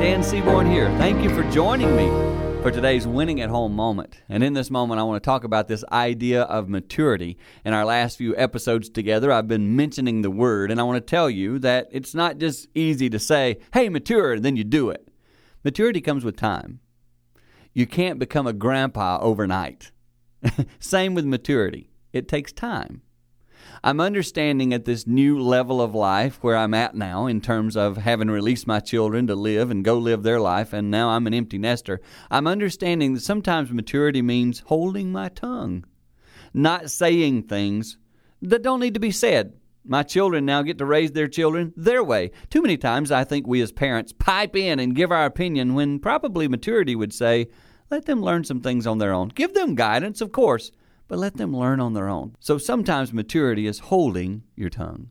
Dan Seaborn here. Thank you for joining me for today's winning at home moment. And in this moment, I want to talk about this idea of maturity. In our last few episodes together, I've been mentioning the word, and I want to tell you that it's not just easy to say, hey, mature, and then you do it. Maturity comes with time. You can't become a grandpa overnight. Same with maturity, it takes time. I'm understanding at this new level of life where I'm at now in terms of having released my children to live and go live their life, and now I'm an empty nester. I'm understanding that sometimes maturity means holding my tongue, not saying things that don't need to be said. My children now get to raise their children their way. Too many times I think we as parents pipe in and give our opinion when probably maturity would say, let them learn some things on their own. Give them guidance, of course, but let them learn on their own. So sometimes maturity is holding your tongue.